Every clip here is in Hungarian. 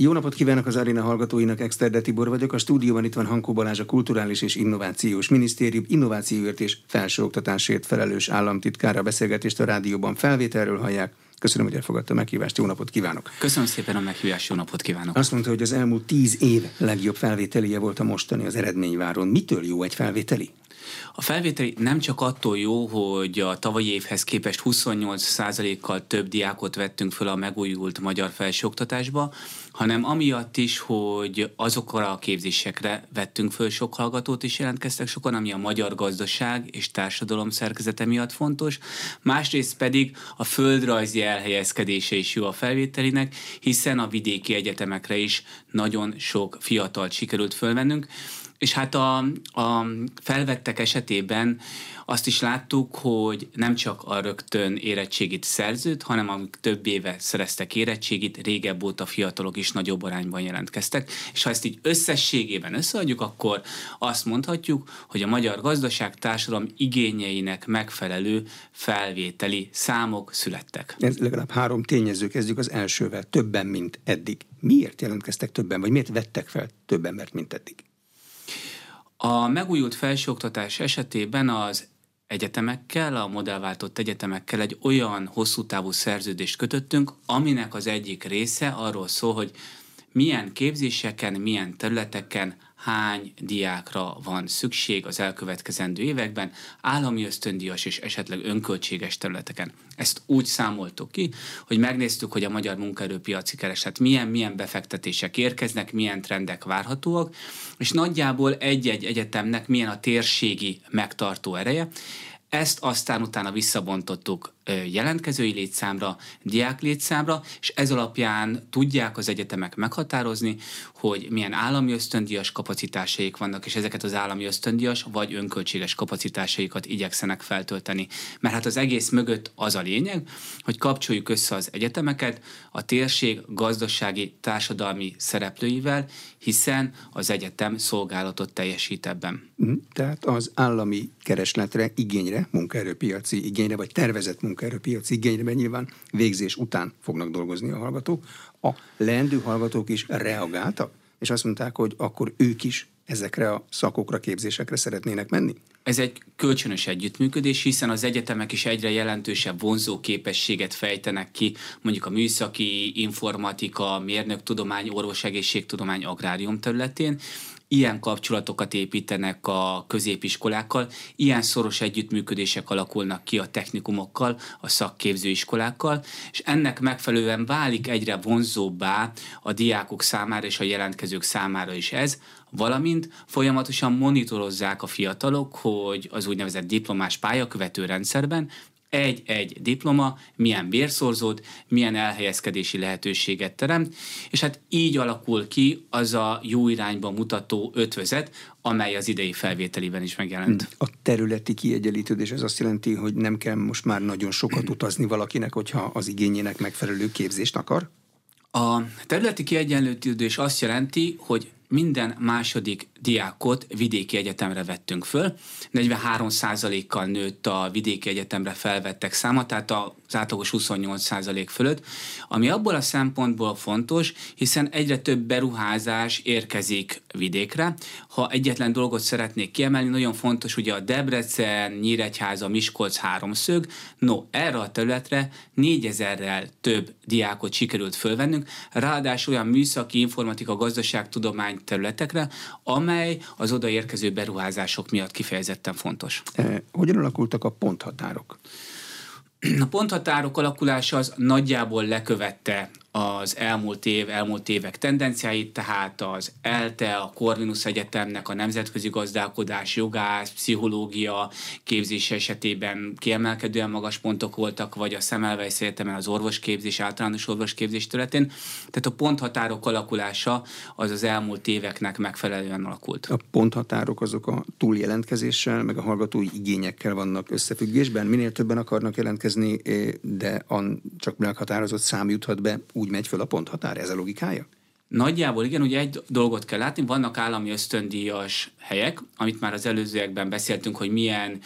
Jó napot kívánok az Arena hallgatóinak, Exterde Tibor vagyok. A stúdióban itt van Hankó Balázs, a Kulturális és Innovációs Minisztérium innovációért és felsőoktatásért felelős államtitkára. A beszélgetést a rádióban felvételről hallják. Köszönöm, hogy elfogadta a meghívást. Jó napot kívánok! Köszönöm szépen a meghívást, jó napot kívánok! Azt mondta, hogy az elmúlt tíz év legjobb felvételije volt a mostani az eredményváron. Mitől jó egy felvételi? A felvételi nem csak attól jó, hogy a tavalyi évhez képest 28%-kal több diákot vettünk föl a megújult magyar felsőoktatásba, hanem amiatt is, hogy azokra a képzésekre vettünk föl sok hallgatót is jelentkeztek sokan, ami a magyar gazdaság és társadalom szerkezete miatt fontos, másrészt pedig a földrajzi elhelyezkedése is jó a felvételinek, hiszen a vidéki egyetemekre is nagyon sok fiatalt sikerült fölvennünk, és hát a, a felvettek esetében azt is láttuk, hogy nem csak a rögtön érettségit szerzőt, hanem amik több éve szereztek érettségit, régebb óta fiatalok is nagyobb arányban jelentkeztek. És ha ezt így összességében összeadjuk, akkor azt mondhatjuk, hogy a magyar gazdaság társadalom igényeinek megfelelő felvételi számok születtek. Ez legalább három tényező, kezdjük az elsővel, többen, mint eddig. Miért jelentkeztek többen, vagy miért vettek fel több embert, mint eddig? A megújult felsőoktatás esetében az egyetemekkel, a modellváltott egyetemekkel egy olyan hosszú távú szerződést kötöttünk, aminek az egyik része arról szól, hogy milyen képzéseken, milyen területeken hány diákra van szükség az elkövetkezendő években, állami ösztöndíjas és esetleg önköltséges területeken. Ezt úgy számoltuk ki, hogy megnéztük, hogy a magyar munkaerőpiaci kereslet milyen, milyen befektetések érkeznek, milyen trendek várhatóak, és nagyjából egy-egy egyetemnek milyen a térségi megtartó ereje, ezt aztán utána visszabontottuk jelentkezői létszámra, diák létszámra, és ez alapján tudják az egyetemek meghatározni, hogy milyen állami ösztöndíjas kapacitásaik vannak, és ezeket az állami ösztöndíjas vagy önköltséges kapacitásaikat igyekszenek feltölteni. Mert hát az egész mögött az a lényeg, hogy kapcsoljuk össze az egyetemeket a térség gazdasági, társadalmi szereplőivel, hiszen az egyetem szolgálatot teljesít ebben. Mhm. Tehát az állami keresletre, igényre, munkaerőpiaci igényre, vagy tervezett munkaerőpiaci igényre, mert nyilván végzés után fognak dolgozni a hallgatók. A leendő hallgatók is reagáltak, és azt mondták, hogy akkor ők is ezekre a szakokra, képzésekre szeretnének menni? Ez egy kölcsönös együttműködés, hiszen az egyetemek is egyre jelentősebb vonzó képességet fejtenek ki, mondjuk a műszaki, informatika, mérnöktudomány, orvosegészségtudomány, agrárium területén, ilyen kapcsolatokat építenek a középiskolákkal, ilyen szoros együttműködések alakulnak ki a technikumokkal, a szakképzőiskolákkal, és ennek megfelelően válik egyre vonzóbbá a diákok számára és a jelentkezők számára is ez, valamint folyamatosan monitorozzák a fiatalok, hogy az úgynevezett diplomás pályakövető rendszerben egy-egy diploma milyen bérszorzót, milyen elhelyezkedési lehetőséget teremt, és hát így alakul ki az a jó irányba mutató ötvözet, amely az idei felvételiben is megjelent. A területi kiegyenlítődés ez azt jelenti, hogy nem kell most már nagyon sokat utazni valakinek, hogyha az igényének megfelelő képzést akar? A területi kiegyenlítődés azt jelenti, hogy minden második diákot vidéki egyetemre vettünk föl. 43%-kal nőtt a vidéki egyetemre felvettek száma, tehát az átlagos 28% fölött, ami abból a szempontból fontos, hiszen egyre több beruházás érkezik vidékre. Ha egyetlen dolgot szeretnék kiemelni, nagyon fontos ugye a Debrecen, Nyíregyháza, Miskolc háromszög, no, erre a területre 4000-rel több diákot sikerült fölvennünk, ráadásul olyan műszaki, informatika, gazdaságtudomány területekre, amely az odaérkező beruházások miatt kifejezetten fontos. Eh, hogyan alakultak a ponthatárok? A ponthatárok alakulása az nagyjából lekövette az elmúlt év, elmúlt évek tendenciáit, tehát az ELTE, a Corvinus Egyetemnek a nemzetközi gazdálkodás, jogász, pszichológia képzése esetében kiemelkedően magas pontok voltak, vagy a Szemelweis Egyetemen az orvosképzés, általános orvosképzés területén. Tehát a ponthatárok alakulása az az elmúlt éveknek megfelelően alakult. A ponthatárok azok a túljelentkezéssel, meg a hallgatói igényekkel vannak összefüggésben. Minél többen akarnak jelentkezni, eh, de csak meghatározott szám juthat be, úgy megy föl a ponthatár, ez a logikája? Nagyjából igen, ugye egy dolgot kell látni, vannak állami ösztöndíjas helyek, amit már az előzőekben beszéltünk, hogy milyen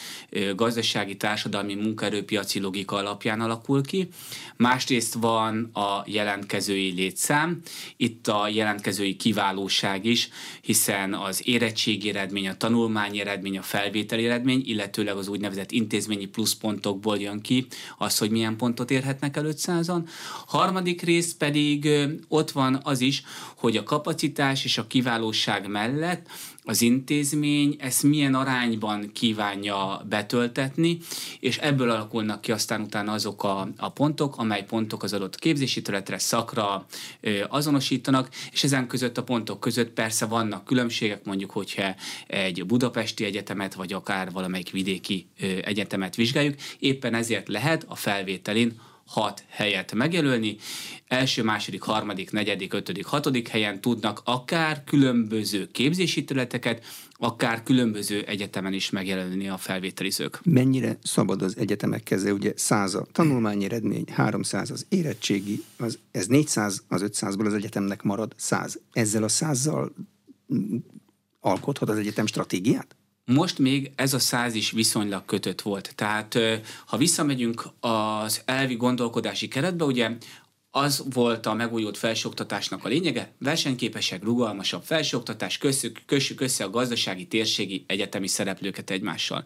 gazdasági, társadalmi, munkaerőpiaci logika alapján alakul ki. Másrészt van a jelentkezői létszám, itt a jelentkezői kiválóság is, hiszen az érettségi eredmény, a tanulmányi eredmény, a felvételi eredmény, illetőleg az úgynevezett intézményi pluszpontokból jön ki az, hogy milyen pontot érhetnek el 500-an. Harmadik rész pedig ott van az is, hogy a kapacitás és a kiválóság mellett az intézmény ezt milyen arányban kívánja betöltetni, és ebből alakulnak ki aztán utána azok a, a pontok, amely pontok az adott képzési területre, szakra ö, azonosítanak, és ezen között a pontok között persze vannak különbségek, mondjuk, hogyha egy budapesti egyetemet, vagy akár valamelyik vidéki ö, egyetemet vizsgáljuk, éppen ezért lehet a felvételin hat helyet megjelölni. Első, második, harmadik, negyedik, ötödik, hatodik helyen tudnak akár különböző képzési területeket, akár különböző egyetemen is megjelölni a felvételizők. Mennyire szabad az egyetemek keze? Ugye 100 a tanulmányi eredmény, 300 az érettségi, az, ez 400, az 500-ból az egyetemnek marad 100. Ezzel a 100-zal alkothat az egyetem stratégiát? Most még ez a száz is viszonylag kötött volt. Tehát ha visszamegyünk az elvi gondolkodási keretbe, ugye az volt a megújult felsőoktatásnak a lényege, versenyképesek, rugalmasabb felsőoktatás, kössük, kössük össze a gazdasági, térségi, egyetemi szereplőket egymással.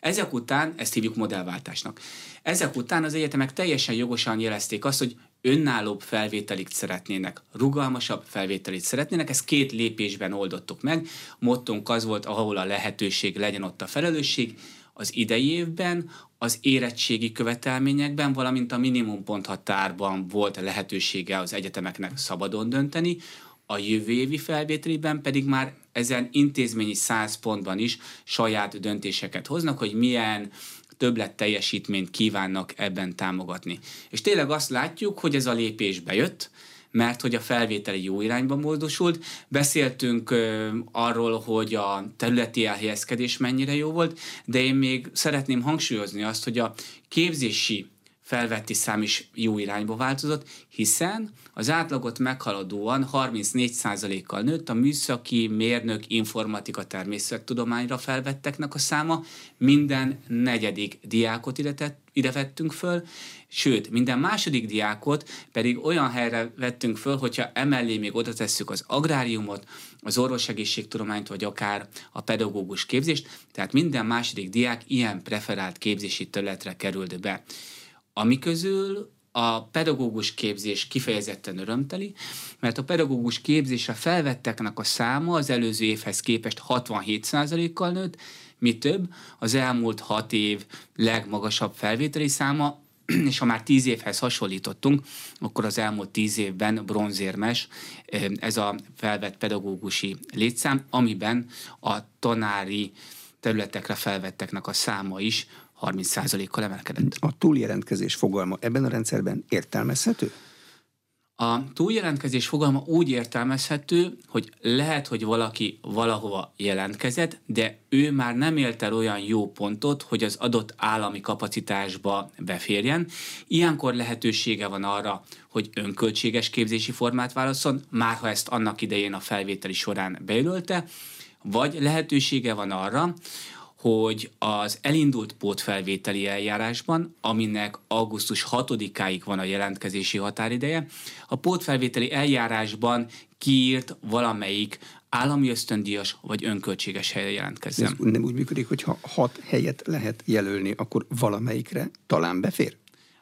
Ezek után, ezt hívjuk modellváltásnak, ezek után az egyetemek teljesen jogosan jelezték azt, hogy önállóbb felvételit szeretnének, rugalmasabb felvételit szeretnének, ezt két lépésben oldottuk meg. Mottunk az volt, ahol a lehetőség legyen ott a felelősség, az idei évben az érettségi követelményekben, valamint a minimum ponthatárban volt lehetősége az egyetemeknek szabadon dönteni, a jövő évi felvételiben pedig már ezen intézményi száz pontban is saját döntéseket hoznak, hogy milyen többlet teljesítményt kívánnak ebben támogatni. És tényleg azt látjuk, hogy ez a lépés bejött, mert hogy a felvételi jó irányba módosult. Beszéltünk ö, arról, hogy a területi elhelyezkedés mennyire jó volt, de én még szeretném hangsúlyozni azt, hogy a képzési felvetti szám is jó irányba változott, hiszen az átlagot meghaladóan 34%-kal nőtt a műszaki, mérnök, informatika, természettudományra felvetteknek a száma, minden negyedik diákot ide, tett, ide vettünk föl, sőt, minden második diákot pedig olyan helyre vettünk föl, hogyha emellé még oda tesszük az agráriumot, az orvosegészségtudományt, vagy akár a pedagógus képzést, tehát minden második diák ilyen preferált képzési területre került be ami közül a pedagógus képzés kifejezetten örömteli, mert a pedagógus képzésre felvetteknek a száma az előző évhez képest 67%-kal nőtt, mi több, az elmúlt hat év legmagasabb felvételi száma, és ha már tíz évhez hasonlítottunk, akkor az elmúlt tíz évben bronzérmes ez a felvett pedagógusi létszám, amiben a tanári területekre felvetteknek a száma is 30%-kal emelkedett. A túljelentkezés fogalma ebben a rendszerben értelmezhető? A túljelentkezés fogalma úgy értelmezhető, hogy lehet, hogy valaki valahova jelentkezett, de ő már nem élt el olyan jó pontot, hogy az adott állami kapacitásba beférjen. Ilyenkor lehetősége van arra, hogy önköltséges képzési formát válaszol, már ha ezt annak idején a felvételi során bejelölte, vagy lehetősége van arra, hogy az elindult pótfelvételi eljárásban, aminek augusztus 6-áig van a jelentkezési határideje, a pótfelvételi eljárásban kiírt valamelyik állami ösztöndíjas vagy önköltséges helyen jelentkezzen. Ez nem úgy működik, hogy ha hat helyet lehet jelölni, akkor valamelyikre talán befér?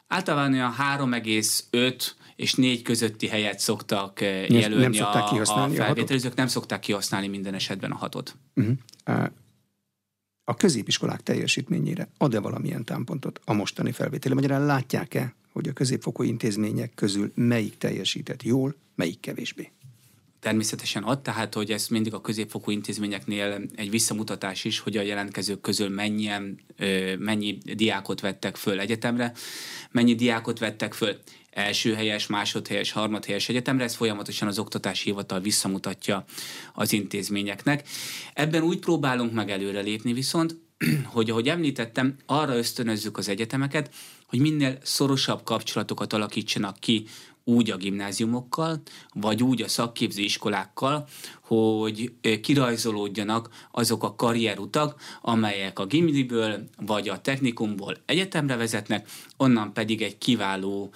Általában olyan 3,5 és 4 közötti helyet szoktak eh, jelölni nem szokták a, a felvételizők, nem szokták kihasználni minden esetben a hatot. Uh-huh a középiskolák teljesítményére ad-e valamilyen támpontot a mostani felvételi? Magyarán látják-e, hogy a középfokú intézmények közül melyik teljesített jól, melyik kevésbé? Természetesen ad, tehát hogy ez mindig a középfokú intézményeknél egy visszamutatás is, hogy a jelentkezők közül mennyien, mennyi diákot vettek föl egyetemre, mennyi diákot vettek föl? Első helyes, másodhelyes, harmadhelyes egyetemre, ez folyamatosan az oktatási hivatal visszamutatja az intézményeknek. Ebben úgy próbálunk meg előrelépni viszont, hogy ahogy említettem, arra ösztönözzük az egyetemeket, hogy minél szorosabb kapcsolatokat alakítsanak ki úgy a gimnáziumokkal, vagy úgy a szakképző iskolákkal, hogy kirajzolódjanak azok a karrierutak, amelyek a gimniből vagy a technikumból egyetemre vezetnek, onnan pedig egy kiváló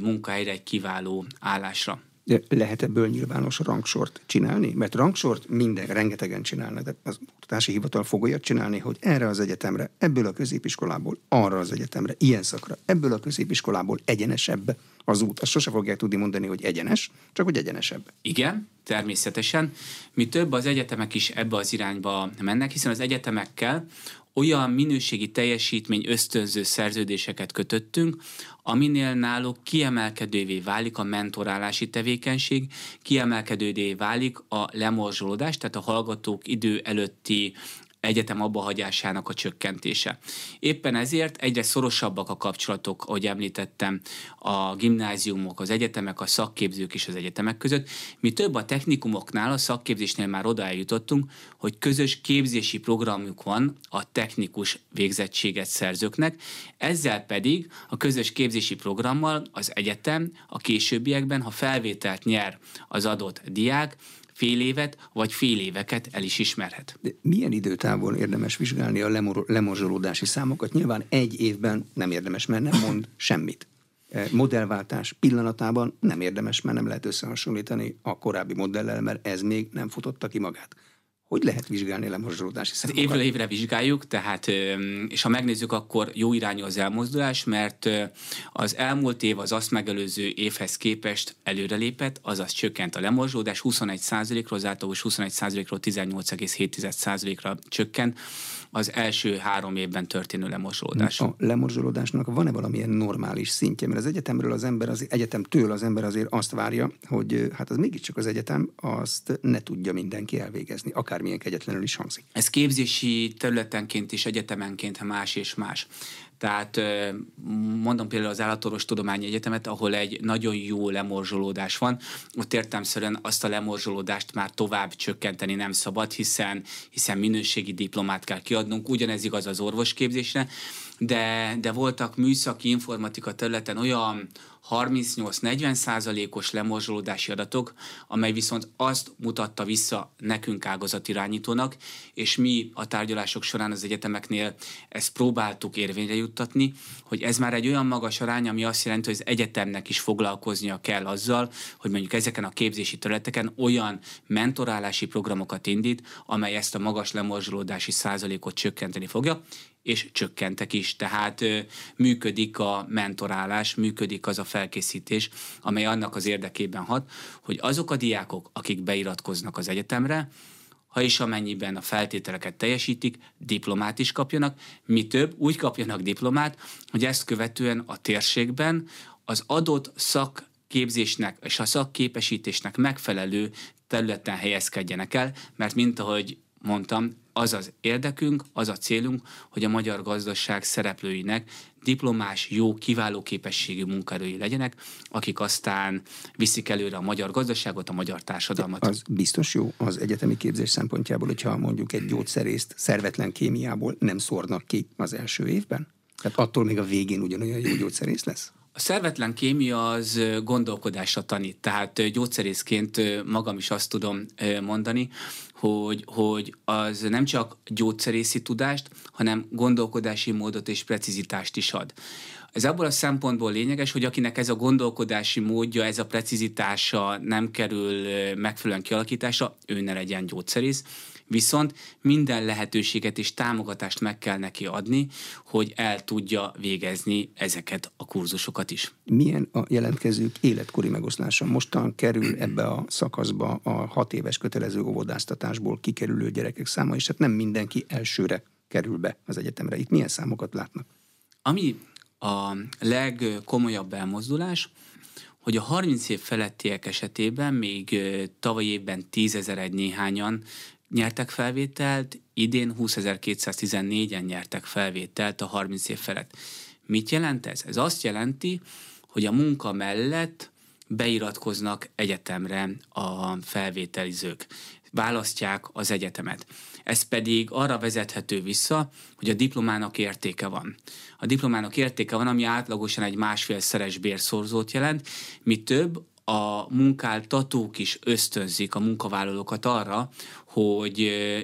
munkahelyre, egy kiváló állásra. Lehet ebből nyilvános rangsort csinálni? Mert rangsort minden, rengetegen csinálnak, de az oktatási hivatal fog csinálni, hogy erre az egyetemre, ebből a középiskolából, arra az egyetemre, ilyen szakra, ebből a középiskolából egyenesebb az út. Azt sose fogják tudni mondani, hogy egyenes, csak hogy egyenesebb. Igen, természetesen. Mi több az egyetemek is ebbe az irányba mennek, hiszen az egyetemekkel olyan minőségi teljesítmény ösztönző szerződéseket kötöttünk, aminél náluk kiemelkedővé válik a mentorálási tevékenység, kiemelkedővé válik a lemorzsolódás, tehát a hallgatók idő előtti egyetem abbahagyásának a csökkentése. Éppen ezért egyre szorosabbak a kapcsolatok, ahogy említettem, a gimnáziumok, az egyetemek, a szakképzők és az egyetemek között. Mi több a technikumoknál, a szakképzésnél már oda eljutottunk, hogy közös képzési programjuk van a technikus végzettséget szerzőknek, ezzel pedig a közös képzési programmal az egyetem a későbbiekben, ha felvételt nyer az adott diák, fél évet vagy fél éveket el is ismerhet. De milyen időtávon érdemes vizsgálni a lemor- lemorzsolódási számokat? Nyilván egy évben nem érdemes, mert nem mond semmit. E, modellváltás pillanatában nem érdemes, mert nem lehet összehasonlítani a korábbi modellel, mert ez még nem futotta ki magát. Hogy lehet vizsgálni a lemorzsolódási hát számokat? évről évre vizsgáljuk, tehát, és ha megnézzük, akkor jó irányú az elmozdulás, mert az elmúlt év az azt megelőző évhez képest előrelépett, azaz csökkent a lemorzsolódás, 21%-ról, az átlagos 21%-ról 18,7%-ra csökkent az első három évben történő lemorzsolódás. A lemorzsolódásnak van-e valamilyen normális szintje? Mert az egyetemről az ember, az egyetemtől az ember azért azt várja, hogy hát az mégiscsak az egyetem azt ne tudja mindenki elvégezni, akármilyen kegyetlenül is hangzik. Ez képzési területenként és egyetemenként más és más. Tehát mondom például az Állatorvos Tudományi Egyetemet, ahol egy nagyon jó lemorzsolódás van, ott értelmszerűen azt a lemorzsolódást már tovább csökkenteni nem szabad, hiszen, hiszen minőségi diplomát kell kiadnunk, ugyanez igaz az orvosképzésre, de, de voltak műszaki informatika területen olyan 38-40 százalékos lemorzsolódási adatok, amely viszont azt mutatta vissza nekünk ágazatirányítónak, és mi a tárgyalások során az egyetemeknél ezt próbáltuk érvényre juttatni, hogy ez már egy olyan magas arány, ami azt jelenti, hogy az egyetemnek is foglalkoznia kell azzal, hogy mondjuk ezeken a képzési területeken olyan mentorálási programokat indít, amely ezt a magas lemorzsolódási százalékot csökkenteni fogja, és csökkentek is. Tehát működik a mentorálás, működik az a felkészítés, amely annak az érdekében hat, hogy azok a diákok, akik beiratkoznak az egyetemre, ha és amennyiben a feltételeket teljesítik, diplomát is kapjanak, mi több, úgy kapjanak diplomát, hogy ezt követően a térségben az adott szak képzésnek és a szakképesítésnek megfelelő területen helyezkedjenek el, mert mint ahogy mondtam, az az érdekünk, az a célunk, hogy a magyar gazdaság szereplőinek diplomás, jó, kiváló képességű munkaerői legyenek, akik aztán viszik előre a magyar gazdaságot, a magyar társadalmat. Az biztos jó az egyetemi képzés szempontjából, hogyha mondjuk egy gyógyszerészt szervetlen kémiából nem szórnak ki az első évben? Tehát attól még a végén ugyanolyan jó gyógyszerész lesz? A szervetlen kémia az gondolkodásra tanít, tehát gyógyszerészként magam is azt tudom mondani, hogy, hogy az nem csak gyógyszerészi tudást, hanem gondolkodási módot és precizitást is ad. Ez abból a szempontból lényeges, hogy akinek ez a gondolkodási módja, ez a precizitása nem kerül megfelelően kialakításra, ő ne legyen gyógyszerész, Viszont minden lehetőséget és támogatást meg kell neki adni, hogy el tudja végezni ezeket a kurzusokat is. Milyen a jelentkezők életkori megoszlása? Mostan kerül ebbe a szakaszba a hat éves kötelező óvodáztatásból kikerülő gyerekek száma, és hát nem mindenki elsőre kerül be az egyetemre. Itt milyen számokat látnak? Ami a legkomolyabb elmozdulás, hogy a 30 év felettiek esetében még tavaly évben tízezer néhányan nyertek felvételt, idén 20.214-en nyertek felvételt a 30 év felett. Mit jelent ez? Ez azt jelenti, hogy a munka mellett beiratkoznak egyetemre a felvételizők választják az egyetemet. Ez pedig arra vezethető vissza, hogy a diplomának értéke van. A diplomának értéke van, ami átlagosan egy másfélszeres bérszorzót jelent, mi több, a munkáltatók is ösztönzik a munkavállalókat arra, hogy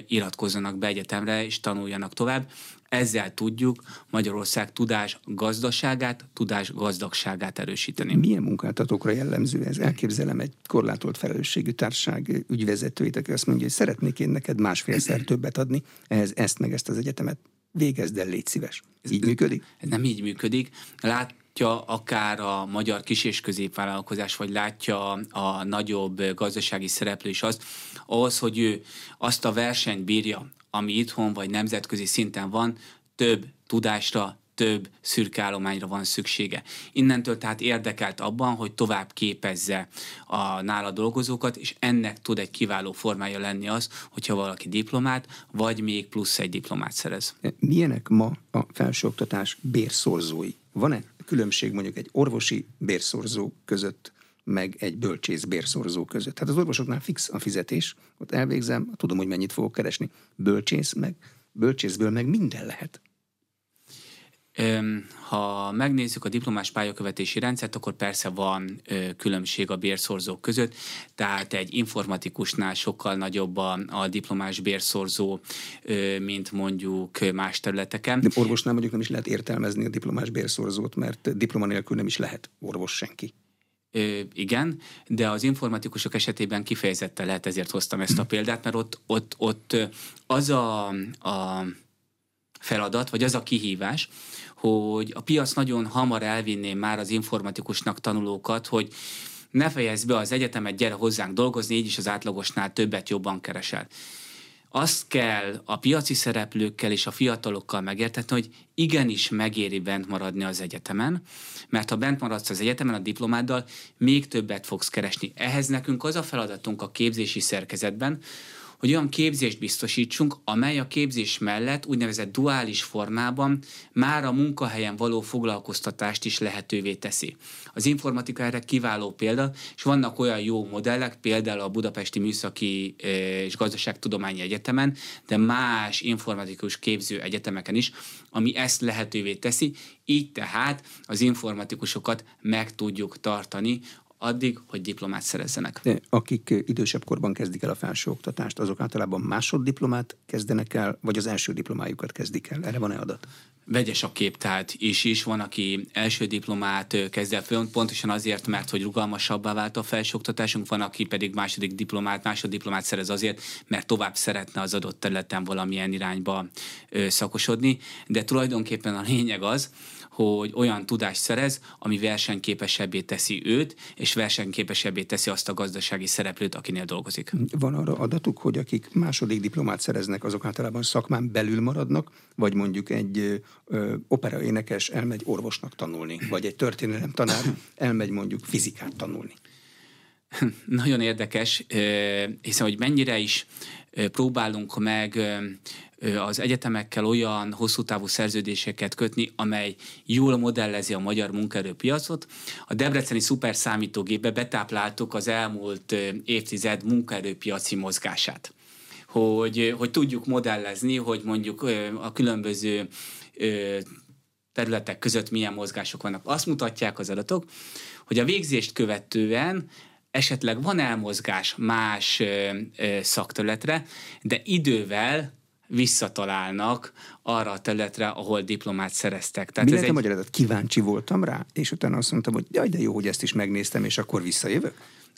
iratkozzanak be egyetemre és tanuljanak tovább. Ezzel tudjuk Magyarország tudás gazdaságát, tudás gazdagságát erősíteni. Milyen munkáltatókra jellemző ez? Elképzelem egy korlátolt felelősségű társaság ügyvezetőit, aki azt mondja, hogy szeretnék én neked másfélszer többet adni, ehhez ezt meg ezt az egyetemet végezd el, légy szíves. Ez így működik? Ez nem így működik. Lát, látja akár a magyar kis- és középvállalkozás, vagy látja a nagyobb gazdasági szereplő is azt, ahhoz, hogy ő azt a versenyt bírja, ami itthon vagy nemzetközi szinten van, több tudásra, több szürkállományra van szüksége. Innentől tehát érdekelt abban, hogy tovább képezze a nála dolgozókat, és ennek tud egy kiváló formája lenni az, hogyha valaki diplomát, vagy még plusz egy diplomát szerez. Milyenek ma a felsőoktatás bérszorzói? Van-e különbség mondjuk egy orvosi bérszorzó között, meg egy bölcsész bérszorzó között. Hát az orvosoknál fix a fizetés, ott elvégzem, tudom, hogy mennyit fogok keresni. Bölcsész meg, bölcsészből meg minden lehet. Ha megnézzük a diplomás pályakövetési rendszert, akkor persze van különbség a bérszorzók között, tehát egy informatikusnál sokkal nagyobb a, a diplomás bérszorzó, mint mondjuk más területeken. De orvosnál mondjuk nem is lehet értelmezni a diplomás bérszorzót, mert diploma nélkül nem is lehet orvos senki. Igen, de az informatikusok esetében kifejezetten lehet, ezért hoztam ezt a példát, mert ott, ott, ott az a, a feladat, vagy az a kihívás, hogy a piac nagyon hamar elvinné már az informatikusnak tanulókat, hogy ne fejezd be az egyetemet, gyere hozzánk dolgozni, így is az átlagosnál többet jobban keresel. Azt kell a piaci szereplőkkel és a fiatalokkal megértetni, hogy igenis megéri bent maradni az egyetemen, mert ha bent maradsz az egyetemen a diplomáddal, még többet fogsz keresni. Ehhez nekünk az a feladatunk a képzési szerkezetben, hogy olyan képzést biztosítsunk, amely a képzés mellett úgynevezett duális formában már a munkahelyen való foglalkoztatást is lehetővé teszi. Az informatika erre kiváló példa, és vannak olyan jó modellek, például a Budapesti Műszaki és Gazdaságtudományi Egyetemen, de más informatikus képző egyetemeken is, ami ezt lehetővé teszi, így tehát az informatikusokat meg tudjuk tartani addig, hogy diplomát szerezzenek. De akik idősebb korban kezdik el a felsőoktatást, azok általában másoddiplomát kezdenek el, vagy az első diplomájukat kezdik el? Erre van-e adat? Vegyes a kép, tehát is is van, aki első diplomát kezd el föl, pontosan azért, mert hogy rugalmasabbá vált a felsőoktatásunk, van, aki pedig második diplomát, másoddiplomát szerez azért, mert tovább szeretne az adott területen valamilyen irányba szakosodni, de tulajdonképpen a lényeg az, hogy olyan tudást szerez, ami versenyképesebbé teszi őt, és versenyképesebbé teszi azt a gazdasági szereplőt, akinél dolgozik. Van arra adatuk, hogy akik második diplomát szereznek, azok általában szakmán belül maradnak, vagy mondjuk egy ö, operaénekes elmegy orvosnak tanulni, vagy egy történelem tanár elmegy mondjuk fizikát tanulni. Nagyon érdekes, hiszen hogy mennyire is próbálunk meg az egyetemekkel olyan hosszú távú szerződéseket kötni, amely jól modellezi a magyar munkaerőpiacot. A Debreceni szuperszámítógépbe betápláltuk az elmúlt évtized munkaerőpiaci mozgását. Hogy, hogy tudjuk modellezni, hogy mondjuk a különböző területek között milyen mozgások vannak. Azt mutatják az adatok, hogy a végzést követően esetleg van elmozgás más szakterületre, de idővel visszatalálnak arra a területre, ahol diplomát szereztek. Tehát Mi ez egy... a magyarázat? Kíváncsi voltam rá, és utána azt mondtam, hogy jaj, de jó, hogy ezt is megnéztem, és akkor visszajövök?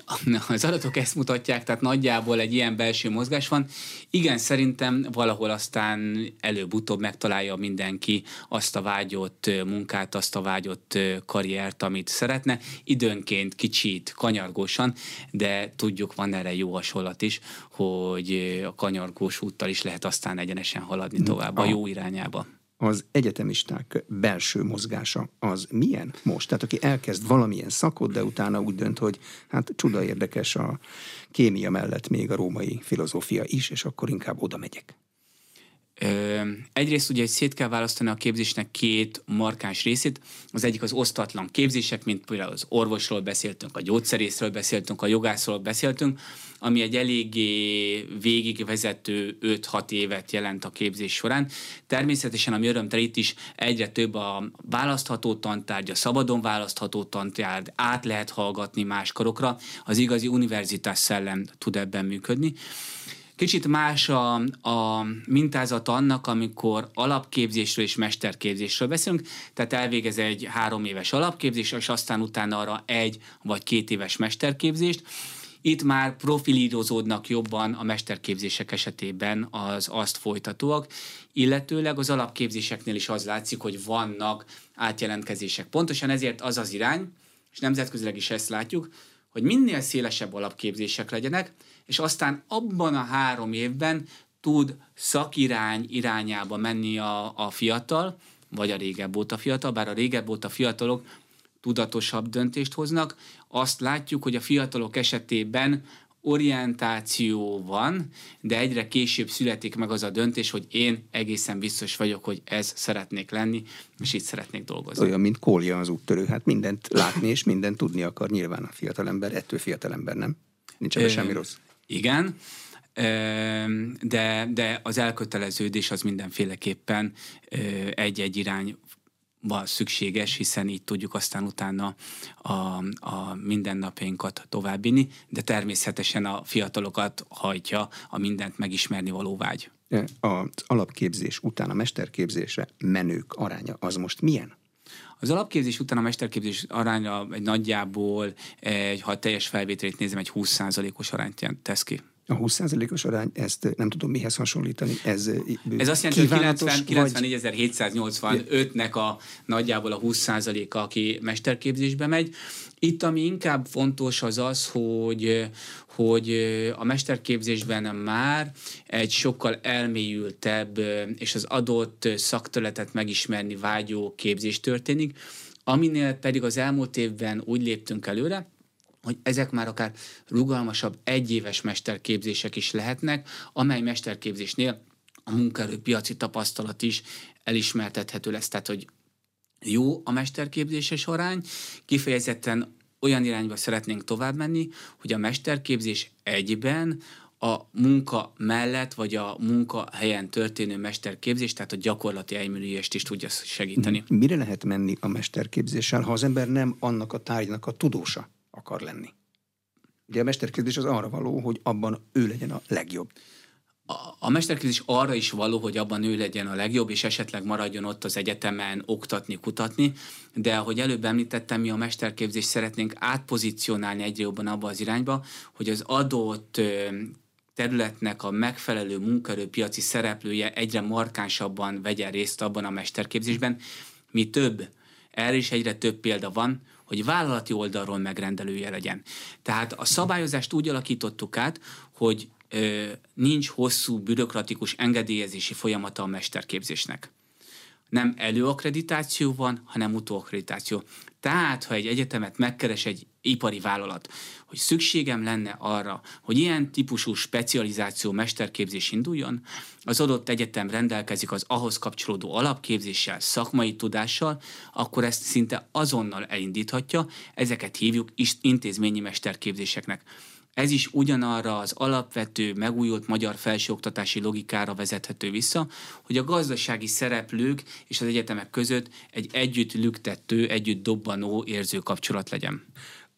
Az adatok ezt mutatják, tehát nagyjából egy ilyen belső mozgás van. Igen, szerintem valahol aztán előbb-utóbb megtalálja mindenki azt a vágyott munkát, azt a vágyott karriert, amit szeretne. Időnként kicsit kanyargósan, de tudjuk, van erre jó hasonlat is, hogy a kanyargós úttal is lehet aztán egyenesen haladni tovább a jó irányába az egyetemisták belső mozgása az milyen most? Tehát aki elkezd valamilyen szakot, de utána úgy dönt, hogy hát csuda érdekes a kémia mellett még a római filozófia is, és akkor inkább oda megyek. Egyrészt ugye szét kell választani a képzésnek két markáns részét. Az egyik az osztatlan képzések, mint például az orvosról beszéltünk, a gyógyszerészről beszéltünk, a jogászról beszéltünk, ami egy eléggé végigvezető 5-6 évet jelent a képzés során. Természetesen, ami örömtel itt is egyre több a választható tantárgy, a szabadon választható tantárgy, át lehet hallgatni más korokra, az igazi univerzitás szellem tud ebben működni. Kicsit más a, a mintázat annak, amikor alapképzésről és mesterképzésről beszélünk, tehát elvégez egy három éves alapképzés, és aztán utána arra egy vagy két éves mesterképzést. Itt már profilírozódnak jobban a mesterképzések esetében az azt folytatóak, illetőleg az alapképzéseknél is az látszik, hogy vannak átjelentkezések. Pontosan ezért az az irány, és nemzetközileg is ezt látjuk, hogy minél szélesebb alapképzések legyenek, és aztán abban a három évben tud szakirány irányába menni a, a fiatal, vagy a régebb óta fiatal, bár a régebb óta fiatalok tudatosabb döntést hoznak. Azt látjuk, hogy a fiatalok esetében orientáció van, de egyre később születik meg az a döntés, hogy én egészen biztos vagyok, hogy ez szeretnék lenni, és itt szeretnék dolgozni. Olyan, mint Kólja az úttörő, hát mindent látni és mindent tudni akar nyilván a fiatalember, ettől fiatalember, nem? Nincs ebben semmi rossz. Igen, de, de az elköteleződés az mindenféleképpen egy-egy irány szükséges, hiszen így tudjuk aztán utána a, a mindennapjainkat továbbvinni, de természetesen a fiatalokat hajtja a mindent megismerni való vágy. Az alapképzés után a mesterképzésre menők aránya az most milyen? Az alapképzés után a mesterképzés aránya egy nagyjából, egy, ha teljes felvételét nézem, egy 20%-os arányt tesz ki. A 20%-os arány, ezt nem tudom mihez hasonlítani. Ez, ez azt jelenti, hogy 90, 94.785-nek a nagyjából a 20%-a, aki mesterképzésbe megy. Itt, ami inkább fontos, az az, hogy, hogy a mesterképzésben már egy sokkal elmélyültebb és az adott szakterületet megismerni vágyó képzés történik, aminél pedig az elmúlt évben úgy léptünk előre, hogy ezek már akár rugalmasabb egyéves mesterképzések is lehetnek, amely mesterképzésnél a munkaerőpiaci tapasztalat is elismertethető lesz. Tehát, hogy jó a mesterképzéses arány, kifejezetten olyan irányba szeretnénk tovább menni, hogy a mesterképzés egyben a munka mellett, vagy a munkahelyen történő mesterképzés, tehát a gyakorlati elmélyülést is tudja segíteni. Mire lehet menni a mesterképzéssel, ha az ember nem annak a tárgynak a tudósa? Akar lenni. Ugye a mesterképzés az arra való, hogy abban ő legyen a legjobb. A, a mesterképzés arra is való, hogy abban ő legyen a legjobb, és esetleg maradjon ott az egyetemen oktatni, kutatni, de ahogy előbb említettem, mi a mesterképzést szeretnénk átpozícionálni egyre jobban abba az irányba, hogy az adott területnek a megfelelő munkaerőpiaci szereplője egyre markánsabban vegyen részt abban a mesterképzésben. Mi több, erre is egyre több példa van, hogy vállalati oldalról megrendelője legyen. Tehát a szabályozást úgy alakítottuk át, hogy ö, nincs hosszú bürokratikus engedélyezési folyamata a mesterképzésnek. Nem előakreditáció van, hanem utóakreditáció. Tehát, ha egy egyetemet megkeres egy ipari vállalat, hogy szükségem lenne arra, hogy ilyen típusú specializáció mesterképzés induljon, az adott egyetem rendelkezik az ahhoz kapcsolódó alapképzéssel, szakmai tudással, akkor ezt szinte azonnal elindíthatja, ezeket hívjuk intézményi mesterképzéseknek. Ez is ugyanarra az alapvető, megújult magyar felsőoktatási logikára vezethető vissza, hogy a gazdasági szereplők és az egyetemek között egy együtt lüktető, együtt dobbanó érző kapcsolat legyen.